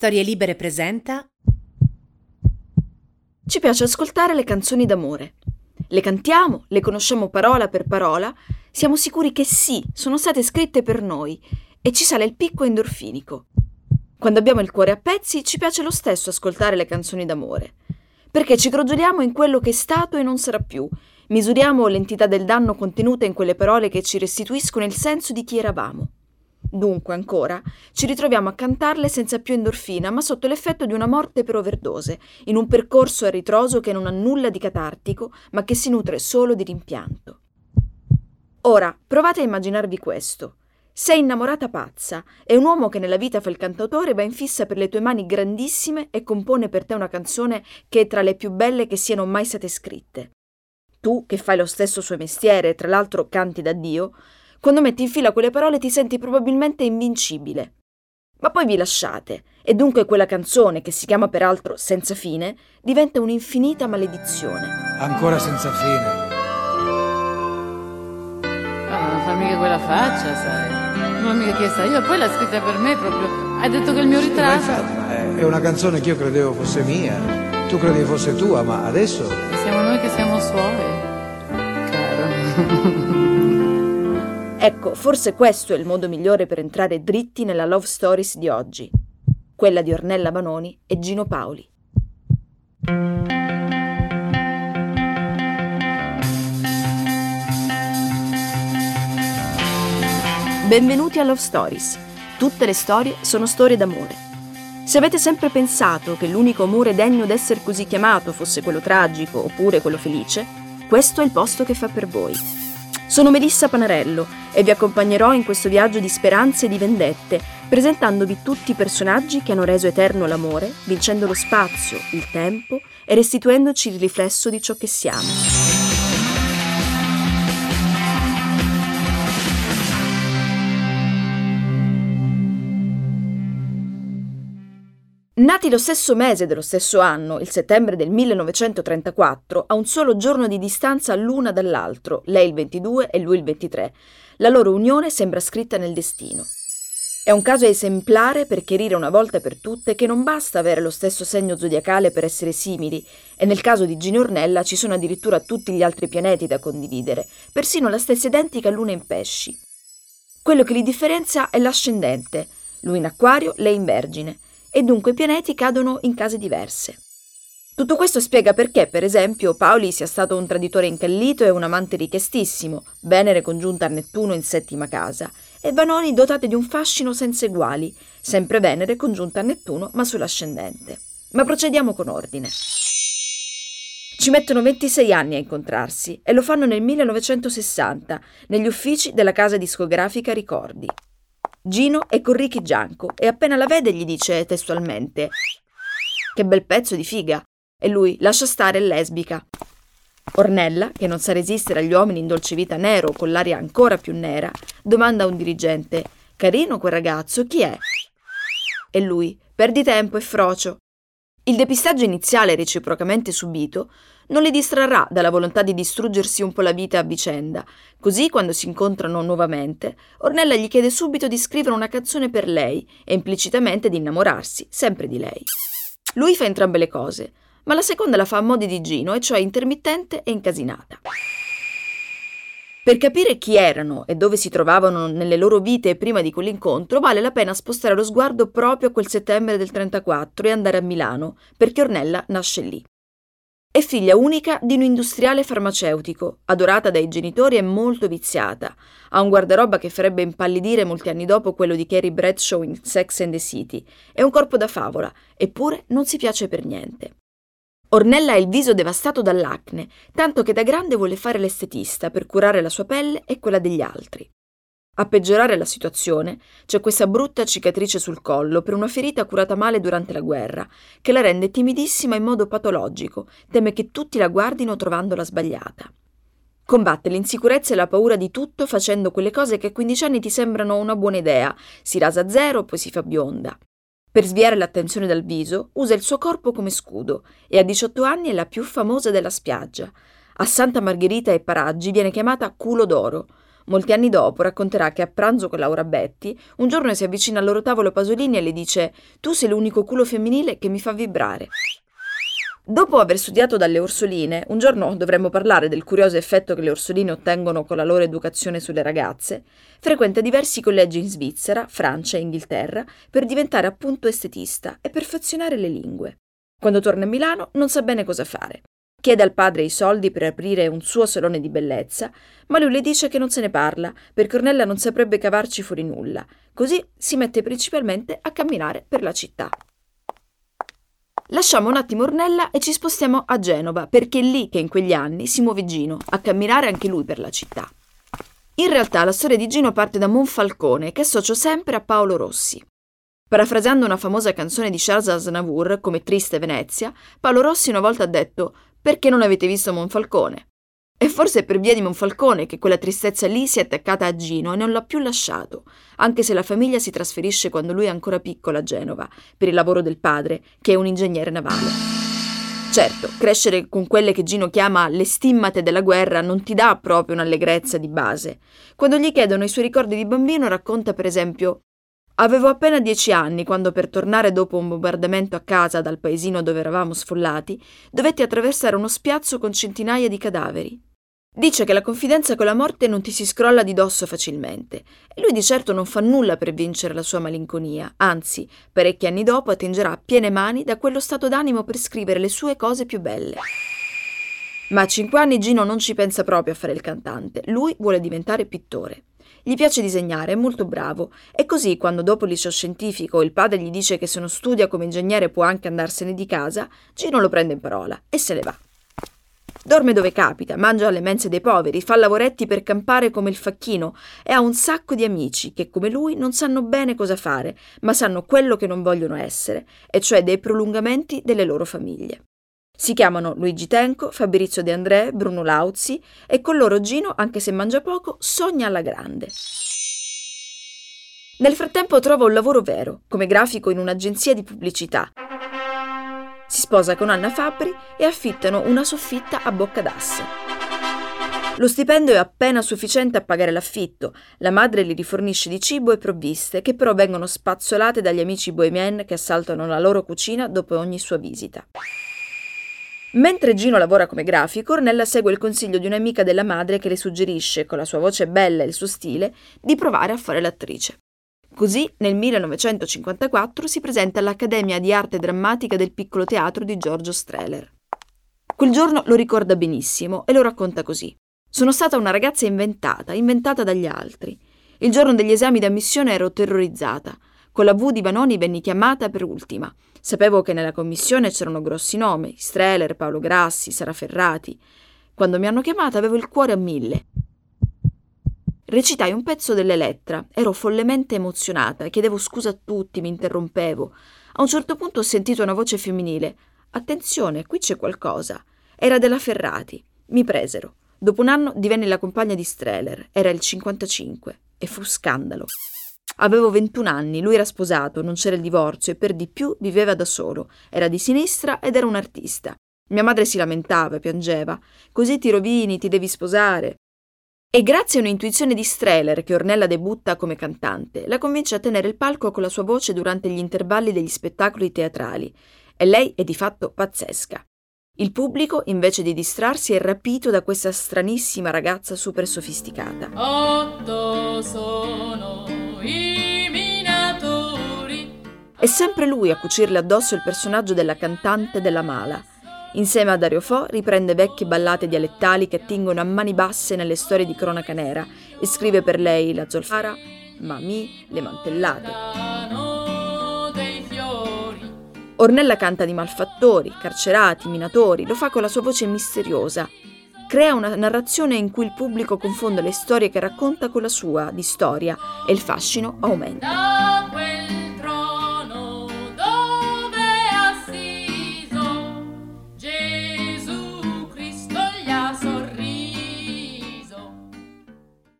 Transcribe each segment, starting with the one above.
Storie Libere presenta. Ci piace ascoltare le canzoni d'amore. Le cantiamo, le conosciamo parola per parola, siamo sicuri che sì, sono state scritte per noi e ci sale il picco endorfinico. Quando abbiamo il cuore a pezzi, ci piace lo stesso ascoltare le canzoni d'amore, perché ci crogioliamo in quello che è stato e non sarà più, misuriamo l'entità del danno contenuta in quelle parole che ci restituiscono il senso di chi eravamo. Dunque, ancora, ci ritroviamo a cantarle senza più endorfina, ma sotto l'effetto di una morte per overdose, in un percorso a ritroso che non ha nulla di catartico, ma che si nutre solo di rimpianto. Ora, provate a immaginarvi questo. Sei innamorata pazza e un uomo che nella vita fa il cantautore va in fissa per le tue mani grandissime e compone per te una canzone che è tra le più belle che siano mai state scritte. Tu, che fai lo stesso suo mestiere e tra l'altro canti da Dio, quando metti in fila quelle parole ti senti probabilmente invincibile. Ma poi vi lasciate, e dunque quella canzone, che si chiama peraltro Senza fine, diventa un'infinita maledizione. Ancora senza fine. Ah, non fa mica quella faccia, sai. Non l'ho mica chiesta io, poi l'ha scritta per me proprio. Hai detto che è il mio ritratto. È una canzone che io credevo fosse mia. Tu credevi fosse tua, ma adesso. E siamo noi che siamo suoi. Caro. Ecco, forse questo è il modo migliore per entrare dritti nella love stories di oggi, quella di Ornella Banoni e Gino Paoli. Benvenuti a Love Stories. Tutte le storie sono storie d'amore. Se avete sempre pensato che l'unico amore degno d'essere così chiamato fosse quello tragico oppure quello felice, questo è il posto che fa per voi. Sono Melissa Panarello e vi accompagnerò in questo viaggio di speranze e di vendette, presentandovi tutti i personaggi che hanno reso eterno l'amore, vincendo lo spazio, il tempo e restituendoci il riflesso di ciò che siamo. Nati lo stesso mese dello stesso anno, il settembre del 1934, a un solo giorno di distanza l'una dall'altro, lei il 22 e lui il 23, la loro unione sembra scritta nel destino. È un caso esemplare per chiarire una volta per tutte che non basta avere lo stesso segno zodiacale per essere simili, e nel caso di Gino Ornella ci sono addirittura tutti gli altri pianeti da condividere, persino la stessa identica luna in pesci. Quello che li differenzia è l'ascendente, lui in acquario, lei in vergine e dunque i pianeti cadono in case diverse. Tutto questo spiega perché, per esempio, Paoli sia stato un traditore incallito e un amante richiestissimo, Venere congiunta a Nettuno in settima casa, e Vanoni dotate di un fascino senza eguali, sempre Venere congiunta a Nettuno ma sull'ascendente. Ma procediamo con ordine. Ci mettono 26 anni a incontrarsi e lo fanno nel 1960 negli uffici della casa discografica Ricordi. Gino è con Ricky Gianco e appena la vede gli dice testualmente Che bel pezzo di figa. E lui lascia stare lesbica. Ornella, che non sa resistere agli uomini in dolce vita nero con l'aria ancora più nera, domanda a un dirigente Carino quel ragazzo, chi è? E lui Perdi tempo, è frocio. Il depistaggio iniziale reciprocamente subito non li distrarrà dalla volontà di distruggersi un po' la vita a vicenda. Così, quando si incontrano nuovamente, Ornella gli chiede subito di scrivere una canzone per lei e implicitamente di innamorarsi, sempre di lei. Lui fa entrambe le cose, ma la seconda la fa a modi di Gino, e cioè intermittente e incasinata. Per capire chi erano e dove si trovavano nelle loro vite prima di quell'incontro, vale la pena spostare lo sguardo proprio a quel settembre del 34 e andare a Milano, perché Ornella nasce lì. È figlia unica di un industriale farmaceutico, adorata dai genitori e molto viziata. Ha un guardaroba che farebbe impallidire molti anni dopo quello di Carrie Bradshaw in Sex and the City. È un corpo da favola, eppure non si piace per niente. Ornella ha il viso devastato dall'acne, tanto che da grande vuole fare l'estetista per curare la sua pelle e quella degli altri. A peggiorare la situazione c'è questa brutta cicatrice sul collo per una ferita curata male durante la guerra, che la rende timidissima in modo patologico, teme che tutti la guardino trovandola sbagliata. Combatte l'insicurezza e la paura di tutto facendo quelle cose che a 15 anni ti sembrano una buona idea, si rasa a zero, poi si fa bionda. Per sviare l'attenzione dal viso, usa il suo corpo come scudo e a 18 anni è la più famosa della spiaggia. A Santa Margherita e Paraggi viene chiamata culo d'oro, Molti anni dopo racconterà che a pranzo con Laura Betti, un giorno si avvicina al loro tavolo Pasolini e le dice Tu sei l'unico culo femminile che mi fa vibrare. Dopo aver studiato dalle orsoline, un giorno dovremmo parlare del curioso effetto che le orsoline ottengono con la loro educazione sulle ragazze, frequenta diversi collegi in Svizzera, Francia e Inghilterra per diventare appunto estetista e perfezionare le lingue. Quando torna a Milano non sa bene cosa fare. Chiede al padre i soldi per aprire un suo salone di bellezza, ma lui le dice che non se ne parla, perché Ornella non saprebbe cavarci fuori nulla. Così si mette principalmente a camminare per la città. Lasciamo un attimo Ornella e ci spostiamo a Genova, perché è lì che in quegli anni si muove Gino, a camminare anche lui per la città. In realtà la storia di Gino parte da Monfalcone, che associo sempre a Paolo Rossi. Parafrasando una famosa canzone di Charles Aznavour, come Triste Venezia, Paolo Rossi una volta ha detto «Perché non avete visto Monfalcone?» E forse è per via di Monfalcone che quella tristezza lì si è attaccata a Gino e non l'ha più lasciato, anche se la famiglia si trasferisce quando lui è ancora piccolo a Genova, per il lavoro del padre, che è un ingegnere navale. Certo, crescere con quelle che Gino chiama le stimmate della guerra non ti dà proprio un'allegrezza di base. Quando gli chiedono i suoi ricordi di bambino racconta per esempio Avevo appena dieci anni quando per tornare dopo un bombardamento a casa dal paesino dove eravamo sfollati, dovetti attraversare uno spiazzo con centinaia di cadaveri. Dice che la confidenza con la morte non ti si scrolla di dosso facilmente e lui di certo non fa nulla per vincere la sua malinconia, anzi, parecchi anni dopo attingerà a piene mani da quello stato d'animo per scrivere le sue cose più belle. Ma a cinque anni Gino non ci pensa proprio a fare il cantante, lui vuole diventare pittore. Gli piace disegnare, è molto bravo, e così quando dopo il liceo scientifico il padre gli dice che se non studia come ingegnere può anche andarsene di casa, Gino lo prende in parola e se ne va. Dorme dove capita, mangia alle mense dei poveri, fa lavoretti per campare come il facchino e ha un sacco di amici che, come lui, non sanno bene cosa fare, ma sanno quello che non vogliono essere, e cioè dei prolungamenti delle loro famiglie. Si chiamano Luigi Tenco, Fabrizio De André, Bruno Lauzi e con loro Gino, anche se mangia poco, sogna alla grande. Nel frattempo trova un lavoro vero, come grafico in un'agenzia di pubblicità si sposa con Anna Fabbri e affittano una soffitta a bocca d'asse. Lo stipendio è appena sufficiente a pagare l'affitto, la madre li rifornisce di cibo e provviste, che però vengono spazzolate dagli amici bohemien che assaltano la loro cucina dopo ogni sua visita. Mentre Gino lavora come grafico, Ornella segue il consiglio di un'amica della madre che le suggerisce, con la sua voce bella e il suo stile, di provare a fare l'attrice. Così nel 1954 si presenta all'Accademia di Arte Drammatica del Piccolo Teatro di Giorgio Strehler. Quel giorno lo ricorda benissimo e lo racconta così. Sono stata una ragazza inventata, inventata dagli altri. Il giorno degli esami d'ammissione ero terrorizzata. Con la V di Vanoni venni chiamata per ultima. Sapevo che nella commissione c'erano grossi nomi, Strehler, Paolo Grassi, Sara Ferrati. Quando mi hanno chiamata avevo il cuore a mille. Recitai un pezzo dell'Elettra, ero follemente emozionata, chiedevo scusa a tutti, mi interrompevo. A un certo punto ho sentito una voce femminile. Attenzione, qui c'è qualcosa. Era della Ferrati. Mi presero. Dopo un anno divenni la compagna di Streller, era il 55, e fu scandalo. Avevo 21 anni, lui era sposato, non c'era il divorzio e per di più viveva da solo. Era di sinistra ed era un artista. Mia madre si lamentava e piangeva. Così ti rovini, ti devi sposare. E grazie a un'intuizione di Streller che Ornella debutta come cantante, la convince a tenere il palco con la sua voce durante gli intervalli degli spettacoli teatrali. E lei è di fatto pazzesca. Il pubblico, invece di distrarsi, è rapito da questa stranissima ragazza super sofisticata. Otto sono. È sempre lui a cucirle addosso il personaggio della cantante della mala Insieme a Dario Fo riprende vecchie ballate dialettali che attingono a mani basse nelle storie di cronaca nera e scrive per lei la zolfara, Mami, le mantellate. Ornella canta di malfattori, carcerati, minatori, lo fa con la sua voce misteriosa. Crea una narrazione in cui il pubblico confonde le storie che racconta con la sua di storia e il fascino aumenta.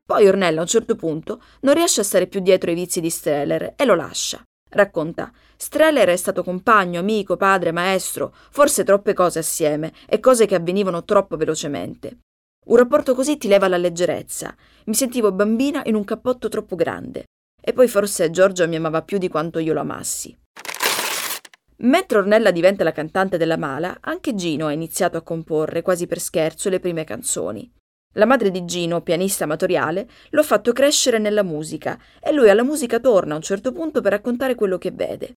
Poi Ornella a un certo punto non riesce a stare più dietro ai vizi di Streller e lo lascia. Racconta, Streller è stato compagno, amico, padre, maestro, forse troppe cose assieme e cose che avvenivano troppo velocemente. Un rapporto così ti leva la leggerezza. Mi sentivo bambina in un cappotto troppo grande. E poi forse Giorgio mi amava più di quanto io lo amassi. Mentre Ornella diventa la cantante della Mala, anche Gino ha iniziato a comporre, quasi per scherzo, le prime canzoni. La madre di Gino, pianista amatoriale, lo ha fatto crescere nella musica e lui alla musica torna a un certo punto per raccontare quello che vede.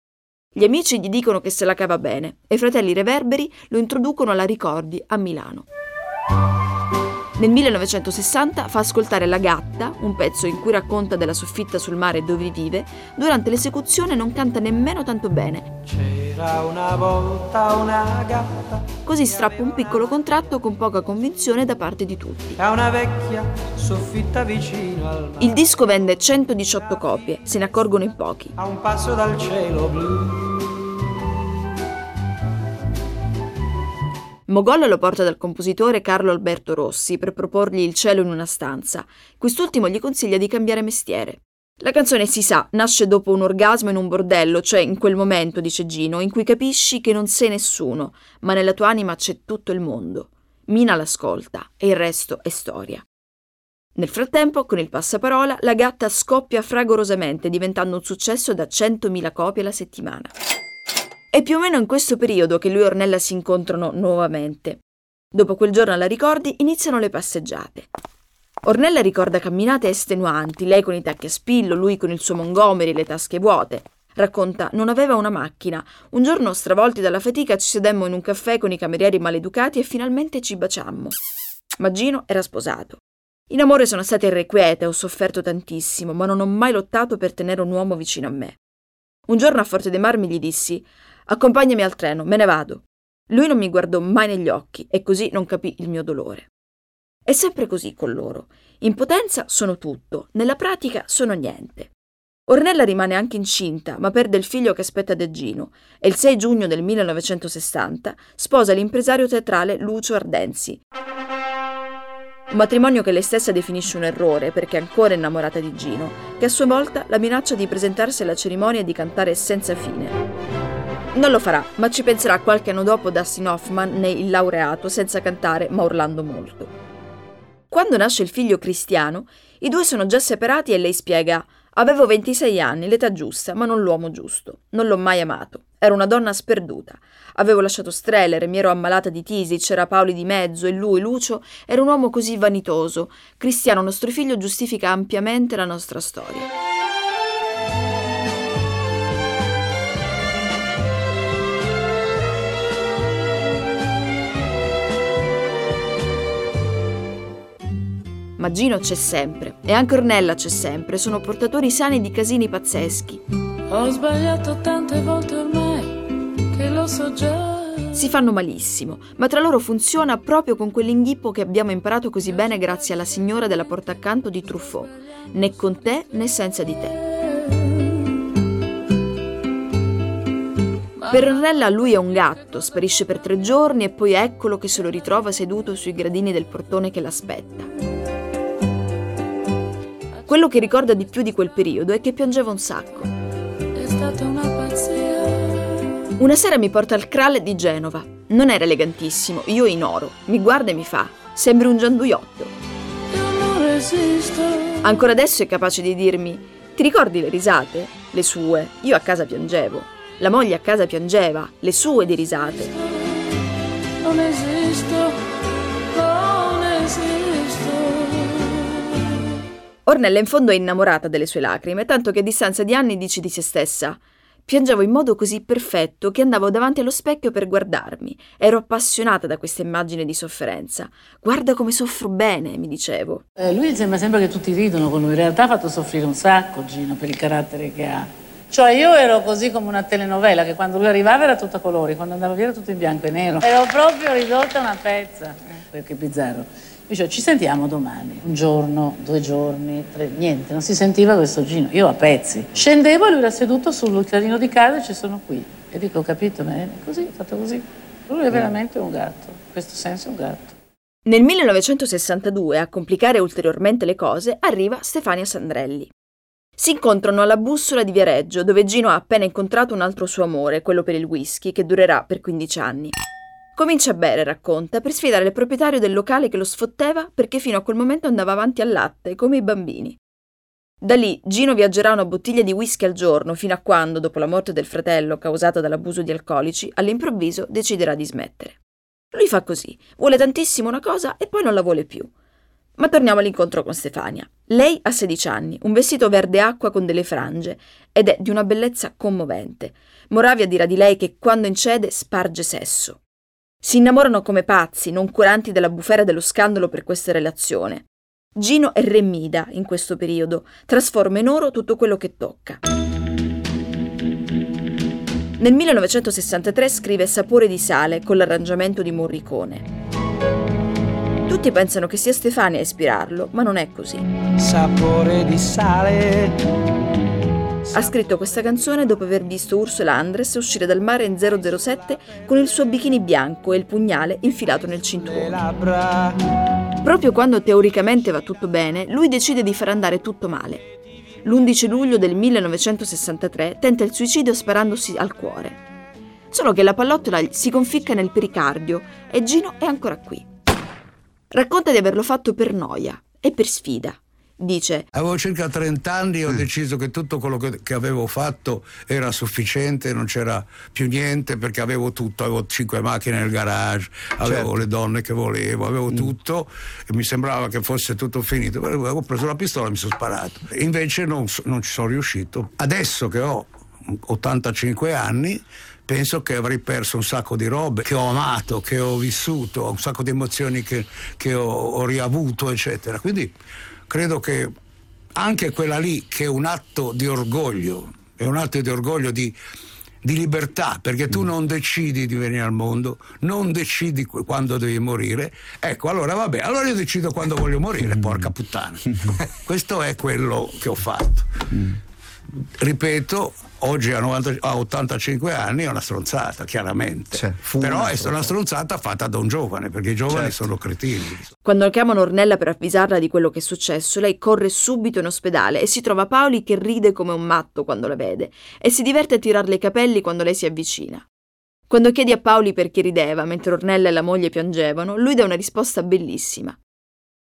Gli amici gli dicono che se la cava bene e i fratelli Reverberi lo introducono alla Ricordi a Milano. Nel 1960 fa ascoltare La gatta, un pezzo in cui racconta della soffitta sul mare dove vive. Durante l'esecuzione non canta nemmeno tanto bene. C'era una volta una gatta. Così strappa un piccolo contratto con poca convinzione da parte di tutti. A una vecchia soffitta vicino al mare. Il disco vende 118 copie, se ne accorgono in pochi. A un passo dal cielo blu. Mogol lo porta dal compositore Carlo Alberto Rossi per proporgli Il cielo in una stanza. Quest'ultimo gli consiglia di cambiare mestiere. La canzone si sa, nasce dopo un orgasmo in un bordello, cioè in quel momento, dice Gino, in cui capisci che non sei nessuno, ma nella tua anima c'è tutto il mondo. Mina l'ascolta e il resto è storia. Nel frattempo, con il passaparola, la gatta scoppia fragorosamente, diventando un successo da 100.000 copie alla settimana. È più o meno in questo periodo che lui e Ornella si incontrano nuovamente. Dopo quel giorno alla ricordi iniziano le passeggiate. Ornella ricorda camminate estenuanti, lei con i tacchi a spillo, lui con il suo Montgomery e le tasche vuote. Racconta, non aveva una macchina. Un giorno, stravolti dalla fatica, ci sedemmo in un caffè con i camerieri maleducati e finalmente ci baciammo. Ma Gino era sposato. In amore sono stata irrequieta e ho sofferto tantissimo, ma non ho mai lottato per tenere un uomo vicino a me. Un giorno a Forte dei Marmi gli dissi Accompagnami al treno, me ne vado. Lui non mi guardò mai negli occhi e così non capì il mio dolore. È sempre così con loro. In potenza sono tutto, nella pratica sono niente. Ornella rimane anche incinta, ma perde il figlio che aspetta da Gino e il 6 giugno del 1960 sposa l'impresario teatrale Lucio Ardenzi. Un matrimonio che lei stessa definisce un errore perché è ancora innamorata di Gino, che a sua volta la minaccia di presentarsi alla cerimonia e di cantare senza fine. Non lo farà, ma ci penserà qualche anno dopo Dustin Hoffman nei Il laureato, senza cantare ma urlando molto. Quando nasce il figlio Cristiano, i due sono già separati e lei spiega Avevo 26 anni, l'età giusta, ma non l'uomo giusto. Non l'ho mai amato. Ero una donna sperduta. Avevo lasciato Streller, mi ero ammalata di tisi, c'era Paoli di mezzo e lui, Lucio, era un uomo così vanitoso. Cristiano, nostro figlio, giustifica ampiamente la nostra storia. Ma Gino c'è sempre e anche Ornella c'è sempre, sono portatori sani di casini pazzeschi. Ho sbagliato tante volte ormai, che lo so già. Si fanno malissimo, ma tra loro funziona proprio con quell'inghippo che abbiamo imparato così bene grazie alla signora della porta accanto di Truffaut. Né con te né senza di te. Per Ornella lui è un gatto, sparisce per tre giorni e poi eccolo che se lo ritrova seduto sui gradini del portone che l'aspetta. Quello che ricorda di più di quel periodo è che piangeva un sacco. È stata una pazzia. Una sera mi porta al Kral di Genova. Non era elegantissimo, io in oro. Mi guarda e mi fa: Sembri un gianduiotto. Ancora adesso è capace di dirmi: Ti ricordi le risate? Le sue. Io a casa piangevo. La moglie a casa piangeva, le sue di risate. Non esisto. Ornella in fondo è innamorata delle sue lacrime, tanto che a distanza di anni dice di se stessa Piangevo in modo così perfetto che andavo davanti allo specchio per guardarmi. Ero appassionata da questa immagine di sofferenza. Guarda come soffro bene, mi dicevo. Eh, lui sembra sempre che tutti ridono con lui. In realtà ha fatto soffrire un sacco Gino per il carattere che ha. Cioè io ero così come una telenovela che quando lui arrivava era tutta colori, quando andava via era tutto in bianco e nero. Ero proprio ridotta una pezza. Eh, che bizzarro. Dicevo, ci sentiamo domani. Un giorno, due giorni, tre, niente, non si sentiva questo Gino. Io a pezzi. Scendevo e lui era seduto sul chiarino di casa e ci sono qui. E dico, ho capito, ma è così, fatto così. Lui è veramente un gatto, in questo senso è un gatto. Nel 1962, a complicare ulteriormente le cose, arriva Stefania Sandrelli. Si incontrano alla bussola di Viareggio, dove Gino ha appena incontrato un altro suo amore, quello per il whisky, che durerà per 15 anni. Comincia a bere, racconta, per sfidare il proprietario del locale che lo sfotteva perché fino a quel momento andava avanti al latte, come i bambini. Da lì Gino viaggerà una bottiglia di whisky al giorno fino a quando, dopo la morte del fratello causata dall'abuso di alcolici, all'improvviso deciderà di smettere. Lui fa così, vuole tantissimo una cosa e poi non la vuole più. Ma torniamo all'incontro con Stefania. Lei ha 16 anni, un vestito verde acqua con delle frange ed è di una bellezza commovente. Moravia dirà di lei che quando incede sparge sesso. Si innamorano come pazzi, non curanti della bufera dello scandalo per questa relazione. Gino è re Mida in questo periodo, trasforma in oro tutto quello che tocca. Nel 1963 scrive Sapore di sale con l'arrangiamento di Morricone. Tutti pensano che sia Stefania a ispirarlo, ma non è così. Sapore di sale. Ha scritto questa canzone dopo aver visto Ursula Andres uscire dal mare in 007 con il suo bikini bianco e il pugnale infilato nel cinturone. Proprio quando teoricamente va tutto bene, lui decide di far andare tutto male. L'11 luglio del 1963 tenta il suicidio sparandosi al cuore. Solo che la pallottola si conficca nel pericardio e Gino è ancora qui. Racconta di averlo fatto per noia e per sfida dice Avevo circa 30 anni e ho deciso che tutto quello che, che, avevo fatto era sufficiente, non c'era più niente perché avevo tutto, avevo cinque macchine nel garage, avevo certo. le donne che volevo, avevo mm. tutto e mi sembrava che fosse tutto finito. Ho preso la pistola e mi sono sparato. Invece non, non ci sono riuscito. Adesso che ho 85 anni penso che avrei perso un sacco di robe che ho amato, che ho vissuto, un sacco di emozioni che, che ho, ho riavuto, eccetera. Quindi credo che anche quella lì, che è un atto di orgoglio, è un atto di orgoglio di, di libertà, perché tu mm. non decidi di venire al mondo, non decidi quando devi morire. Ecco, allora vabbè, allora io decido quando voglio morire, porca puttana. Questo è quello che ho fatto. Mm. Ripeto, oggi a, 90, a, 85 anni è una stronzata, chiaramente. Cioè, Però è una stronzata fatta da un giovane, perché i giovani certo. sono cretini. Quando chiamano Ornella per avvisarla di quello che è successo, lei corre subito in ospedale e si trova Paoli che ride come un matto quando la vede e si diverte a tirarle i capelli quando lei si avvicina. Quando chiedi a Paoli perché rideva mentre Ornella e la moglie piangevano, lui dà una risposta bellissima.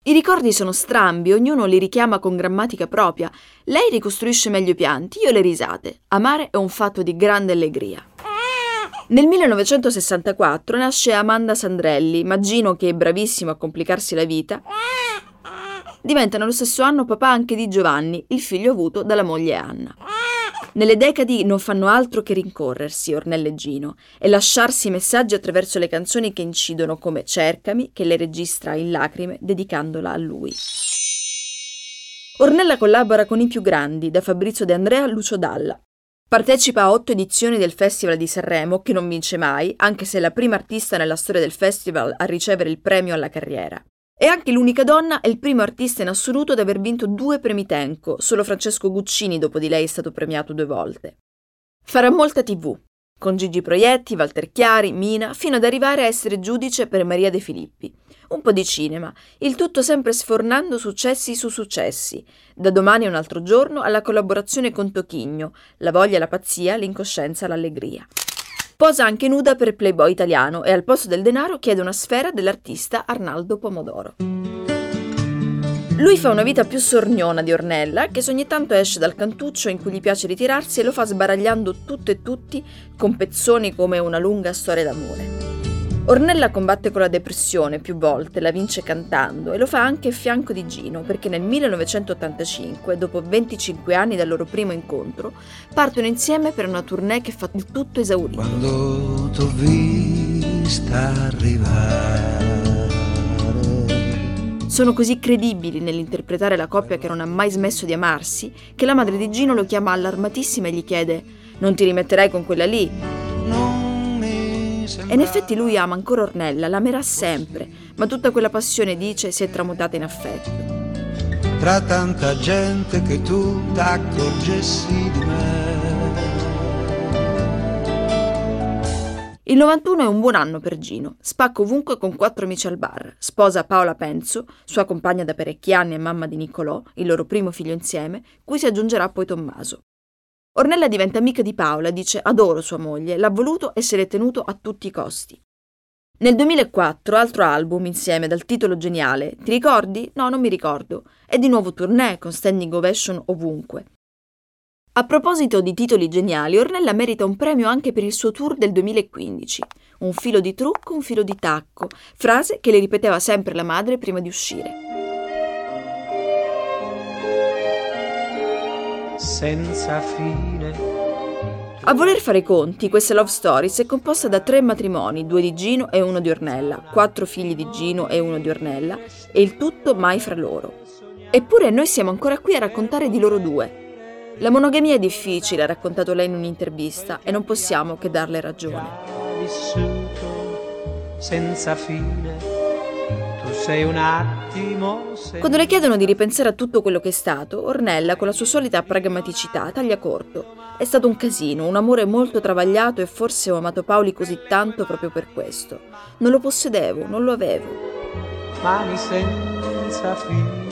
I ricordi sono strambi, ognuno li richiama con grammatica propria. Lei ricostruisce meglio i pianti, io le risate. Amare è un fatto di grande allegria. Nel 1964 nasce Amanda Sandrelli, Maggino che è bravissimo a complicarsi la vita. Diventa nello stesso anno papà anche di Giovanni, il figlio avuto dalla moglie Anna. Nelle decadi non fanno altro che rincorrersi, Ornella e Gino, e lasciarsi messaggi attraverso le canzoni che incidono come Cercami, che le registra in lacrime, dedicandola a lui. Ornella collabora con i più grandi, da Fabrizio De Andrea a Lucio Dalla. Partecipa a otto edizioni del Festival di Sanremo, che non vince mai, anche se è la prima artista nella storia del festival a ricevere il premio alla carriera. È anche l'unica donna e il primo artista in assoluto ad aver vinto due premi Tenco, solo Francesco Guccini dopo di lei è stato premiato due volte. Farà molta tv, con Gigi Proietti, Walter Chiari, Mina, fino ad arrivare a essere giudice per Maria De Filippi. Un po' di cinema, il tutto sempre sfornando successi su successi. Da domani a un altro giorno alla collaborazione con Tochigno, La voglia, la pazzia, l'incoscienza, l'allegria. Posa anche nuda per Playboy italiano e al posto del denaro chiede una sfera dell'artista Arnaldo Pomodoro. Lui fa una vita più sorniona di Ornella, che ogni tanto esce dal cantuccio in cui gli piace ritirarsi e lo fa sbaragliando tutto e tutti con pezzoni come una lunga storia d'amore. Ornella combatte con la depressione più volte, la vince cantando e lo fa anche a fianco di Gino perché nel 1985, dopo 25 anni dal loro primo incontro, partono insieme per una tournée che fa il tutto esaurito. Quando t'ho vista arrivare sono così credibili nell'interpretare la coppia che non ha mai smesso di amarsi che la madre di Gino lo chiama allarmatissima e gli chiede: Non ti rimetterai con quella lì? E in effetti lui ama ancora Ornella, l'amerà sempre, ma tutta quella passione, dice, si è tramutata in affetto. Tra tanta gente che tu t'accorgessi di me. Il 91 è un buon anno per Gino. Spacca ovunque con quattro amici al bar. Sposa Paola Penzo, sua compagna da parecchi anni e mamma di Niccolò, il loro primo figlio insieme, cui si aggiungerà poi Tommaso. Ornella diventa amica di Paola, dice adoro sua moglie, l'ha voluto e se l'è tenuto a tutti i costi. Nel 2004, altro album insieme dal titolo geniale. Ti ricordi? No, non mi ricordo. E di nuovo tournée con standing ovation ovunque. A proposito di titoli geniali, Ornella merita un premio anche per il suo tour del 2015. Un filo di trucco, un filo di tacco, frase che le ripeteva sempre la madre prima di uscire. Senza fine a voler fare i conti, questa Love Stories è composta da tre matrimoni, due di Gino e uno di Ornella, quattro figli di Gino e uno di Ornella, e il tutto mai fra loro. Eppure noi siamo ancora qui a raccontare di loro due. La monogamia è difficile, ha raccontato lei in un'intervista, e non possiamo che darle ragione. Vissuto senza fine sei un attimo. Sei... Quando le chiedono di ripensare a tutto quello che è stato, Ornella, con la sua solita pragmaticità, taglia corto. È stato un casino, un amore molto travagliato e forse ho amato Paoli così tanto proprio per questo. Non lo possedevo, non lo avevo. Mani senza fine.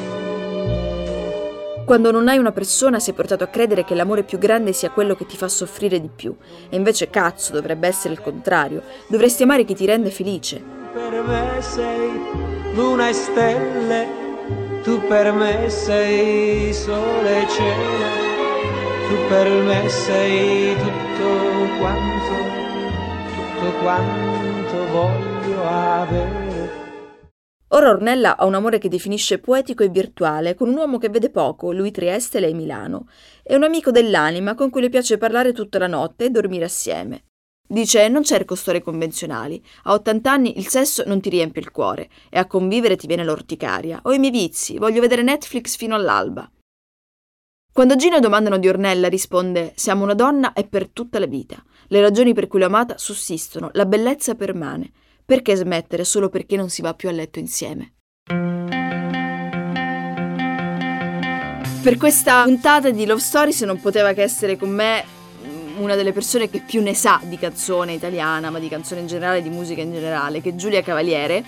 Quando non hai una persona sei portato a credere che l'amore più grande sia quello che ti fa soffrire di più. E invece cazzo, dovrebbe essere il contrario. Dovresti amare chi ti rende felice. Per me sei luna e stelle, tu per me sei sole e cielo, tu per me sei tutto quanto, tutto quanto voglio avere. Ora Ornella ha un amore che definisce poetico e virtuale, con un uomo che vede poco, lui Trieste e lei Milano. È un amico dell'anima con cui le piace parlare tutta la notte e dormire assieme. Dice: Non cerco storie convenzionali. A 80 anni il sesso non ti riempie il cuore e a convivere ti viene l'orticaria. Ho i miei vizi, voglio vedere Netflix fino all'alba. Quando Gino domandano di Ornella, risponde: Siamo una donna e per tutta la vita. Le ragioni per cui l'ho amata sussistono, la bellezza permane. Perché smettere solo perché non si va più a letto insieme? Per questa puntata di Love Stories non poteva che essere con me una delle persone che più ne sa di canzone italiana, ma di canzone in generale, di musica in generale, che è Giulia Cavaliere,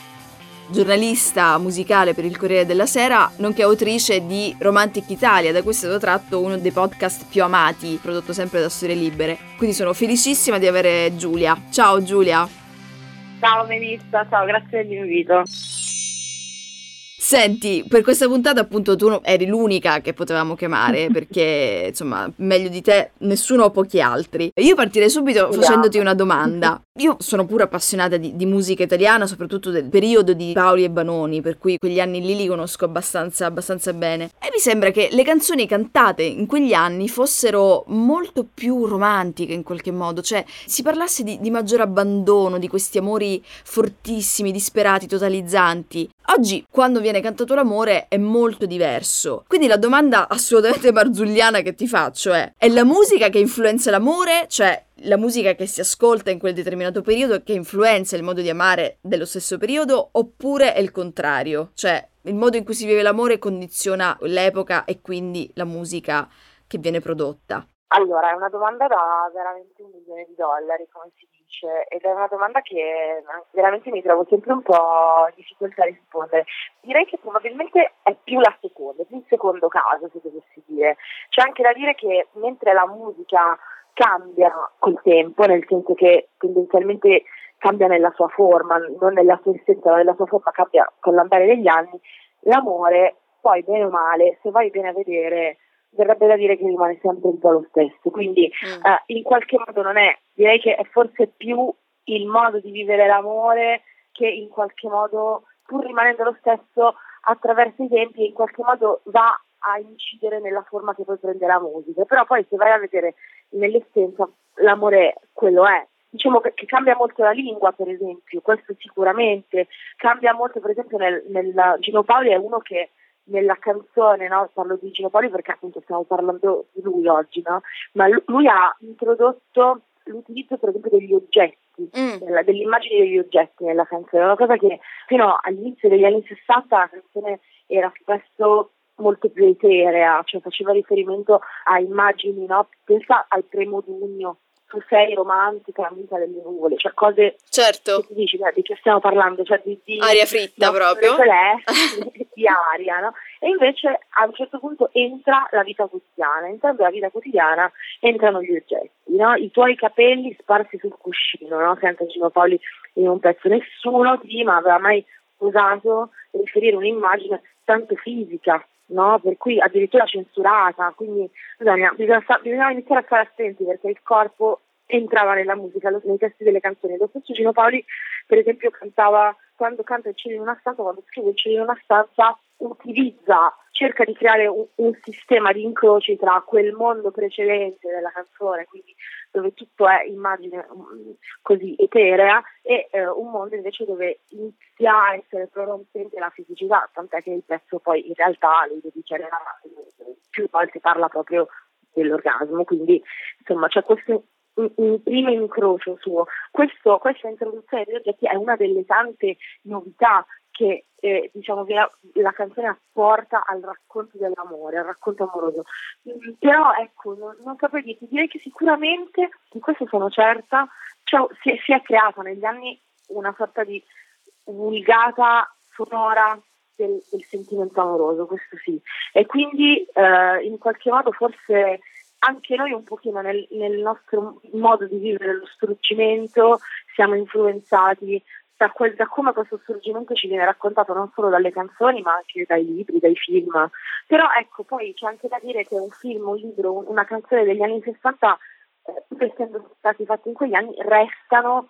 giornalista musicale per il Corriere della Sera, nonché autrice di Romantic Italia, da cui è stato tratto uno dei podcast più amati, prodotto sempre da Storie Libere. Quindi sono felicissima di avere Giulia. Ciao Giulia. Ciao Melissa, ciao, grazie dell'invito. Senti, per questa puntata appunto tu eri l'unica che potevamo chiamare perché insomma meglio di te nessuno o pochi altri. Io partirei subito facendoti una domanda. Io sono pure appassionata di, di, musica italiana, soprattutto del periodo di Paoli e Banoni, per cui quegli anni lì li conosco abbastanza, abbastanza bene. E mi sembra che le canzoni cantate in quegli anni fossero molto più romantiche in qualche modo, cioè si parlasse di, di maggior abbandono, di questi amori fortissimi, disperati, totalizzanti. Oggi, quando viene cantato l'amore, è molto diverso. Quindi la domanda assolutamente marzulliana che ti faccio è: è la musica che influenza l'amore? Cioè, la musica che si ascolta in quel determinato periodo che influenza il modo di amare dello stesso periodo? Oppure è il contrario? Cioè, il modo in cui si vive l'amore condiziona l'epoca e quindi la musica che viene prodotta? Allora, è una domanda da veramente un milione di dollari, come si dice, ed è una domanda che veramente mi trovo sempre un po' in difficoltà a rispondere. Direi che probabilmente è più la seconda, più il secondo caso, se dovessi dire. C'è anche da dire che mentre la musica cambia col tempo, nel senso che tendenzialmente cambia nella sua forma, non nella sua essenza, ma nella sua forma cambia con l'andare degli anni, l'amore, poi bene o male, se vai bene a vedere verrebbe da dire che rimane sempre un po' lo stesso. Quindi mm. eh, in qualche modo non è, direi che è forse più il modo di vivere l'amore che in qualche modo, pur rimanendo lo stesso, attraverso i tempi in qualche modo va a incidere nella forma che poi prende la musica. Però poi se vai a vedere nell'essenza l'amore quello è. Diciamo che, che, cambia molto la lingua, per esempio, questo sicuramente. Cambia molto, per esempio, nel, nel Gino Paoli è uno che nella canzone, no? parlo di Gino Poli perché appunto stiamo parlando di lui oggi, no? ma lui ha introdotto l'utilizzo per esempio degli oggetti, mm. della, dell'immagine degli oggetti nella canzone, una cosa che fino all'inizio degli anni 60 la canzone era spesso molto più eterea, cioè faceva riferimento a immagini, no? pensa al primo d'ugno tu sei romantica, amica delle nuvole, cioè cose certo. che tu dici, di che stiamo parlando, cioè di, di aria fritta no, proprio, celesti, di aria, no? E invece a un certo punto entra la vita quotidiana, entrando la vita quotidiana entrano gli oggetti, no? I tuoi capelli sparsi sul cuscino, no? Senta Gino Paoli in un pezzo, nessuno prima aveva mai usato riferire un'immagine tanto fisica, no? per cui addirittura censurata, quindi bisogna, bisogna, bisogna iniziare a stare attenti perché il corpo entrava nella musica, nei testi delle canzoni. Lo stesso Gino Paoli, per esempio, cantava quando canta il cielo in una stanza, quando scrive il cielo in una stanza, utilizza, cerca di creare un, un sistema di incroci tra quel mondo precedente della canzone, quindi dove tutto è immagine um, così eterea, e eh, un mondo invece dove inizia a essere prorompente la fisicità, tant'è che il pezzo poi in realtà, lui dice, più volte parla proprio dell'orgasmo, quindi insomma c'è questo un primo incrocio suo. Questo, questa introduzione degli oggetti è una delle tante novità che eh, diciamo che la, la, canzone apporta al racconto dell'amore, al racconto amoroso. Mm, però ecco, non, non saprei dirti, direi che sicuramente, di questo sono certa, cioè, si, si, è, creata negli anni una sorta di vulgata sonora del, del sentimento amoroso, questo sì. E quindi eh, in qualche modo forse anche noi un pochino nel, nel, nostro modo di vivere lo struggimento siamo influenzati da, quel, da, come questo struggimento ci viene raccontato non solo dalle canzoni ma anche dai libri, dai film. Però ecco, poi c'è anche da dire che un film, un libro, una canzone degli anni 60, eh, essendo stati fatti in quegli anni, restano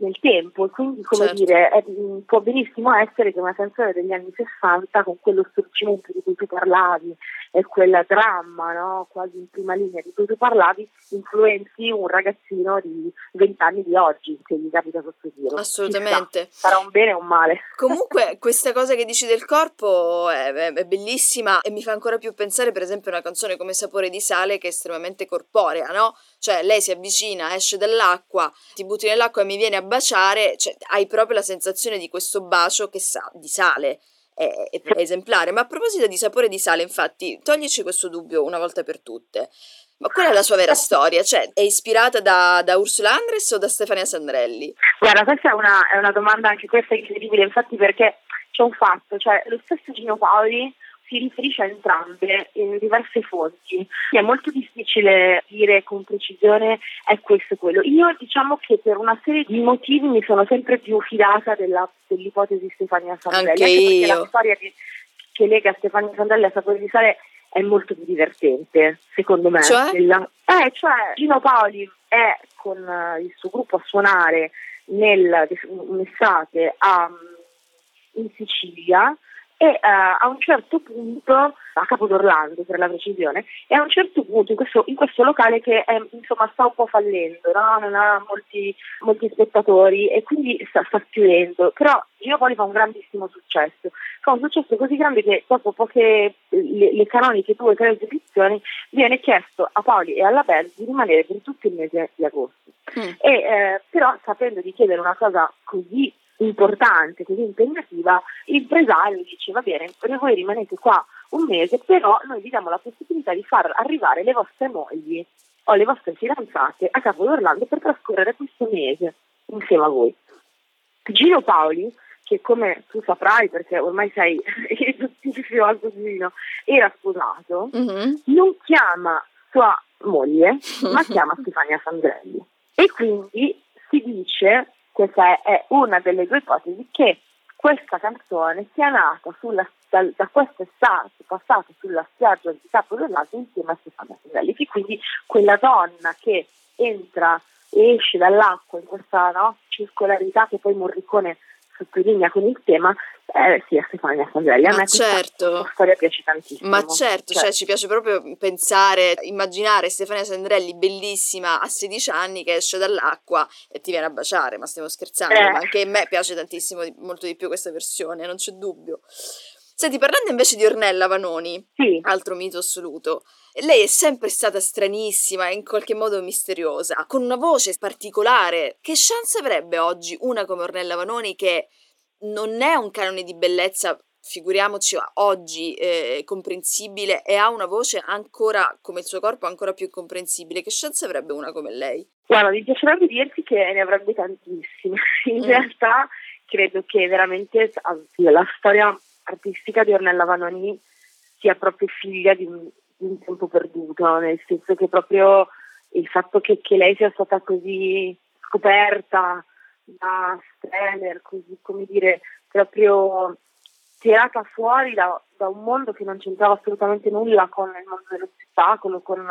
nel tempo e quindi come certo. dire è, può benissimo essere che una canzone degli anni 60 con quello struggimento di cui tu parlavi e quel dramma no? quasi in prima linea di cui tu parlavi influenzi un ragazzino di 20 anni di oggi che gli capita questo giro assolutamente sarà un bene o un male comunque questa cosa che dici del corpo è, è, è, bellissima e mi fa ancora più pensare per esempio a una canzone come Sapore di sale che è estremamente corporea no? Cioè lei si avvicina esce dall'acqua ti butti nell'acqua e mi viene a baciare, cioè, hai proprio la sensazione di questo bacio che sa di sale. È, esemplare. Ma a proposito di sapore di sale, infatti, toglici questo dubbio una volta per tutte. Ma qual è la sua vera storia? Cioè, è ispirata da, da Ursula Andres o da Stefania Sandrelli? Guarda, questa è una, è una domanda anche questa incredibile, infatti perché c'è un fatto, cioè lo stesso Gino Paoli si riferisce a entrambe in diverse fonti. È molto difficile dire con precisione è questo o quello. Io diciamo che per una serie di motivi mi sono sempre più fidata della, dell'ipotesi Stefania Sandelli. Anche, anche perché la storia di, che lega Stefania Sandelli a Sapore di Sale è molto più divertente, secondo me. Cioè? Della, eh, cioè Gino Paoli è con uh, il suo gruppo a suonare nel, un'estate a, in Sicilia e uh, a un certo punto, a Capo d'Orlando per la precisione, e a un certo punto in questo, in questo locale che è, insomma, sta un po' fallendo, no? non ha molti, molti, spettatori e quindi sta, sta chiudendo, però Gino Poli fa un grandissimo successo, fa un successo così grande che dopo poche le, le canoniche due o tre esibizioni viene chiesto a Poli e alla Bell di rimanere per tutto il mese di agosto. Mm. E, eh, però sapendo di chiedere una cosa così importante, così impegnativa, l'impresario dice va bene, voi rimanete qua un mese, però noi vi diamo la possibilità di far arrivare le vostre mogli o le vostre fidanzate a Capo d'Orlando per trascorrere questo mese insieme a voi. Gino Paoli, che come tu saprai perché ormai sei giustissimo al cugino, era sposato, mm-hmm. non chiama sua moglie, ma chiama Stefania Sandrelli. E quindi si dice questa è una delle due ipotesi, che questa canzone sia nata sulla, da, da quest'estate passata sulla spiaggia di Capo dell'Alto insieme a Stefano Pinelli, che quindi quella donna che entra e esce dall'acqua in questa no, circolarità che poi Morricone sottolinea con il tema, eh, sì, a Stefania Sangelli. A me certo. questa storia piace tantissimo. Ma certo, cioè. cioè. ci piace proprio pensare, immaginare Stefania Sandrelli bellissima a 16 anni che esce dall'acqua e ti viene a baciare, ma stiamo scherzando, eh. ma anche a me piace tantissimo, molto di più questa versione, non c'è dubbio. Senti, parlando invece di Ornella Vanoni, sì. altro mito assoluto, lei è sempre stata stranissima e in qualche modo misteriosa, con una voce particolare. Che chance avrebbe oggi una come Ornella Vanoni che non è un canone di bellezza figuriamoci oggi eh, comprensibile e ha una voce ancora come il suo corpo ancora più comprensibile che chance avrebbe una come lei? Guarda, mi piacerebbe dirti che ne avrebbe tantissime. In mm. realtà credo che veramente anzi, la storia artistica di Ornella Vanoni sia proprio figlia di un, di un tempo perduto, nel senso che proprio il fatto che, che lei sia stata così scoperta da Streller, così come dire, proprio tirata fuori da, da, un mondo che non c'entrava assolutamente nulla con il mondo dello spettacolo, con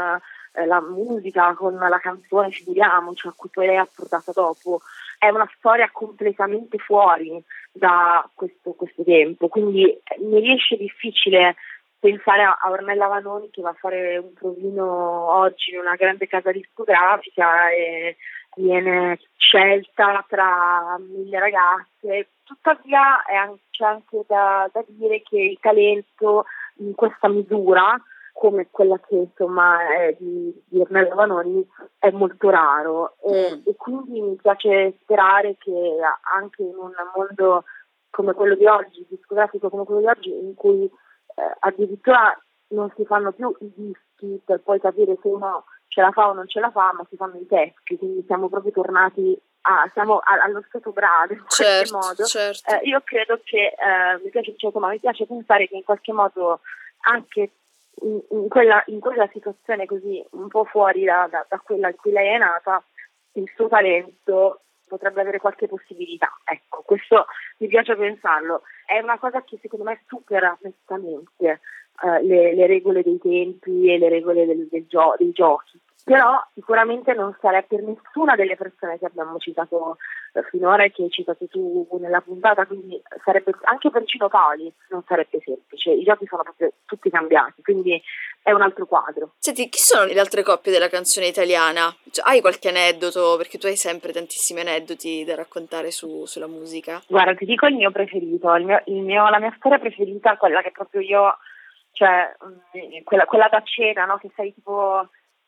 eh, la musica, con la canzone, figuriamoci, a cui poi lei ha portato dopo. È una storia completamente fuori da questo, questo tempo, quindi eh, mi riesce difficile pensare a Ornella Vanoni che va a fare un provino oggi in una grande casa discografica e viene scelta tra mille ragazze. Tuttavia anche, c'è anche da, da, dire che il talento in questa misura, come quella che insomma è di, di Ornella Vanoni, è molto raro e, mm. e quindi mi piace sperare che anche in un mondo come quello di oggi, discografico come quello di oggi, in cui eh, addirittura non si fanno più i dischi per poi capire se uno ce la fa o non ce la fa, ma si fanno i testi, quindi siamo proprio tornati a, siamo a, allo stato brado in certo, qualche modo. Certo. Eh, io credo che eh, mi, piace, cioè, mi piace pensare che in qualche modo anche in, quella, in quella, situazione così un po' fuori da, da, da quella in cui lei è nata, il suo talento potrebbe avere qualche possibilità. Ecco, questo mi piace pensarlo. È una cosa che secondo me supera nettamente uh, le, le, regole dei tempi e le regole del, del gio- dei giochi però sicuramente non sarà per nessuna delle persone che abbiamo citato eh, finora e che hai citato tu nella puntata, quindi sarebbe anche per Cino Paoli non sarebbe semplice, i giochi sono proprio tutti cambiati, quindi è un altro quadro. Senti, chi sono le altre coppie della canzone italiana? Cioè, hai qualche aneddoto? Perché tu hai sempre tantissimi aneddoti da raccontare su, sulla musica. Guarda, ti dico il mio preferito, il mio, il mio, la mia storia preferita, quella che proprio io, cioè mm, quella, quella da cena, no? che sei tipo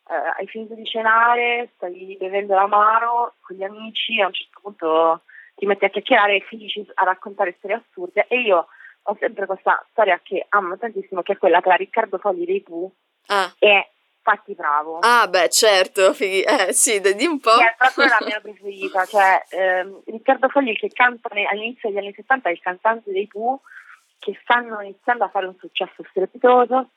eh, hai finito di cenare, stai bevendo l'amaro con gli amici, a un certo punto ti metti a chiacchierare e finisci a raccontare storie assurde e io ho sempre questa storia che amo tantissimo che è quella tra Riccardo Fogli dei Pooh ah. e Fatti Bravo. Ah beh certo, fighi. eh sì, di un po'. Che è proprio la mia preferita, cioè ehm, Riccardo Fogli che canta all'inizio degli anni 70 è il cantante dei Pooh che stanno iniziando a fare un successo strepitoso,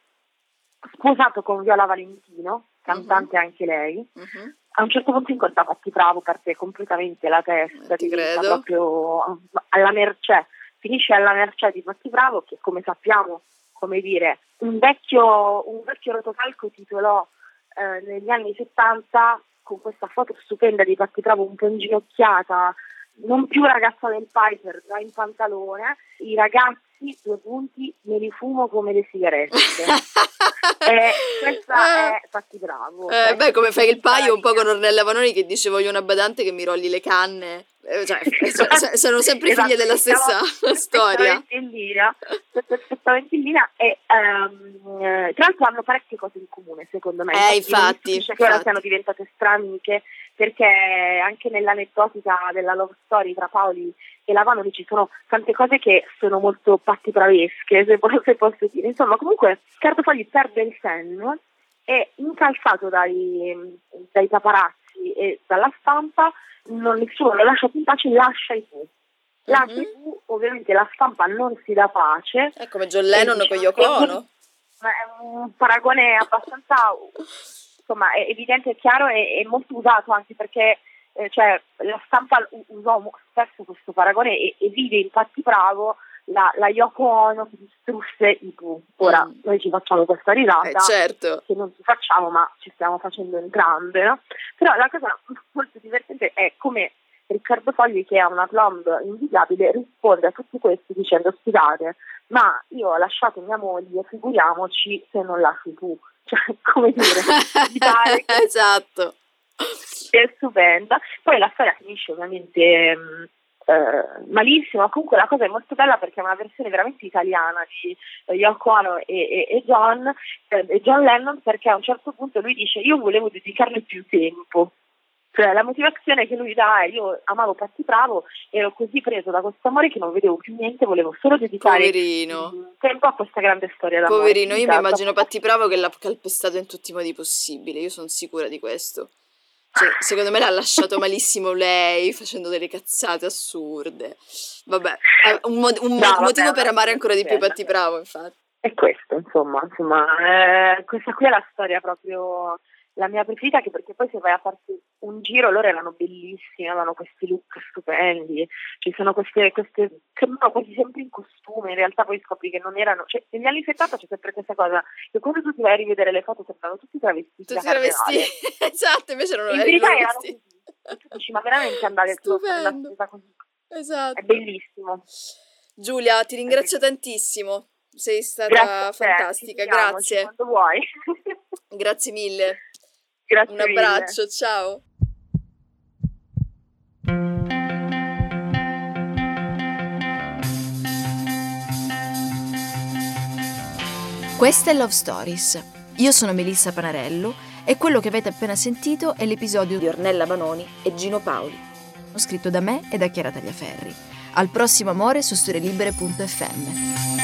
sposato con Viola Valentino, cantante uh-huh. anche lei. Uh-huh. A un certo punto incontra Patti Bravo, parte completamente la testa, Ti diventa proprio alla mercé, finisce alla mercé di Patti Bravo che come sappiamo, come dire, un vecchio, un vecchio rotocalco titolò eh, negli anni 70 con questa foto stupenda di Patti Bravo un po' inginocchiata, non più ragazza del Piper, già in pantalone, i ragazzi, due punti, me li fumo come le sigarette. eh, questa eh. è fatti bravo. Eh, cioè, beh, come fai il paio un po' con Ornella Vanoni che dice voglio una badante che mi rolli le canne. Eh, cioè, esatto. sono sempre esatto. figlie della stessa storia. In linea, perfettamente in linea e um, tra l'altro hanno parecchie cose in comune secondo me. Eh, infatti. infatti che ora siano diventate straniche perché anche nell'aneddotica della love story tra Paoli e Lavano ci sono tante cose che sono molto pattipravesche, se, se posso dire. Insomma, comunque Cardofagli perde il senno e incalzato dai, dai paparazzi e dalla stampa, non, nessuno lo lascia più in pace, lascia i tu. La mm-hmm. TV, ovviamente la stampa non si dà pace. È come John Lennon con Yoko Ono. È un paragone abbastanza insomma, è evidente e chiaro e molto usato anche perché eh, cioè, la stampa usò spesso questo paragone e, e vide infatti bravo la, la Yoko Ono che distrusse i Pooh. Ora mm. noi ci facciamo questa risata, eh, certo. che non ci facciamo ma ci stiamo facendo entrambe, no? Però la cosa molto divertente è come Riccardo Fogli che ha una plomb invidiabile risponde a tutti questi dicendo scusate ma io ho lasciato mia moglie figuriamoci se non lasci tu cioè come dire esatto è stupenda poi la storia finisce ovviamente mh, eh, malissimo, comunque la cosa è molto bella perché è una versione veramente italiana di eh, Yoko Ono e, e, e, John, eh, e John Lennon perché a un certo punto lui dice io volevo dedicarle più tempo cioè, la motivazione che lui dà è io amavo Patti Bravo, ero così preso da questo amore che non vedevo più niente, volevo solo dedicare Poverino. tempo a questa grande storia d'amore. Poverino, io mi immagino Patti Bravo che l'ha calpestato in tutti i modi possibili, io sono sicura di questo. Cioè, secondo me l'ha lasciato malissimo lei, facendo delle cazzate assurde. Vabbè, un, mo- un, no, motivo vabbè, per amare ancora di più Patti Bravo, infatti. È questo, insomma, insomma eh, questa qui è la storia proprio la mia preferita anche perché poi se vai a farti un giro loro erano bellissimi, avevano questi look stupendi, ci sono queste, queste sembrano quasi sempre in costume, in realtà poi scopri che non erano, cioè negli anni 70 c'è sempre questa cosa, che quando tu ti vai a rivedere le foto sembrano tutti travestiti tutti travestiti, esatto, invece non in erano così, tu dici ma veramente andare a fare una così, esatto. è bellissimo. Giulia, ti ringrazio tantissimo, sei stata grazie fantastica, grazie. Grazie mille. Grazie Un abbraccio, mille. ciao. Questa è Love Stories. Io sono Melissa Panarello e quello che avete appena sentito è l'episodio di Ornella Banoni e Gino Paoli, scritto da me e da Chiara Tagliaferri. Al prossimo amore su storielibere.fm.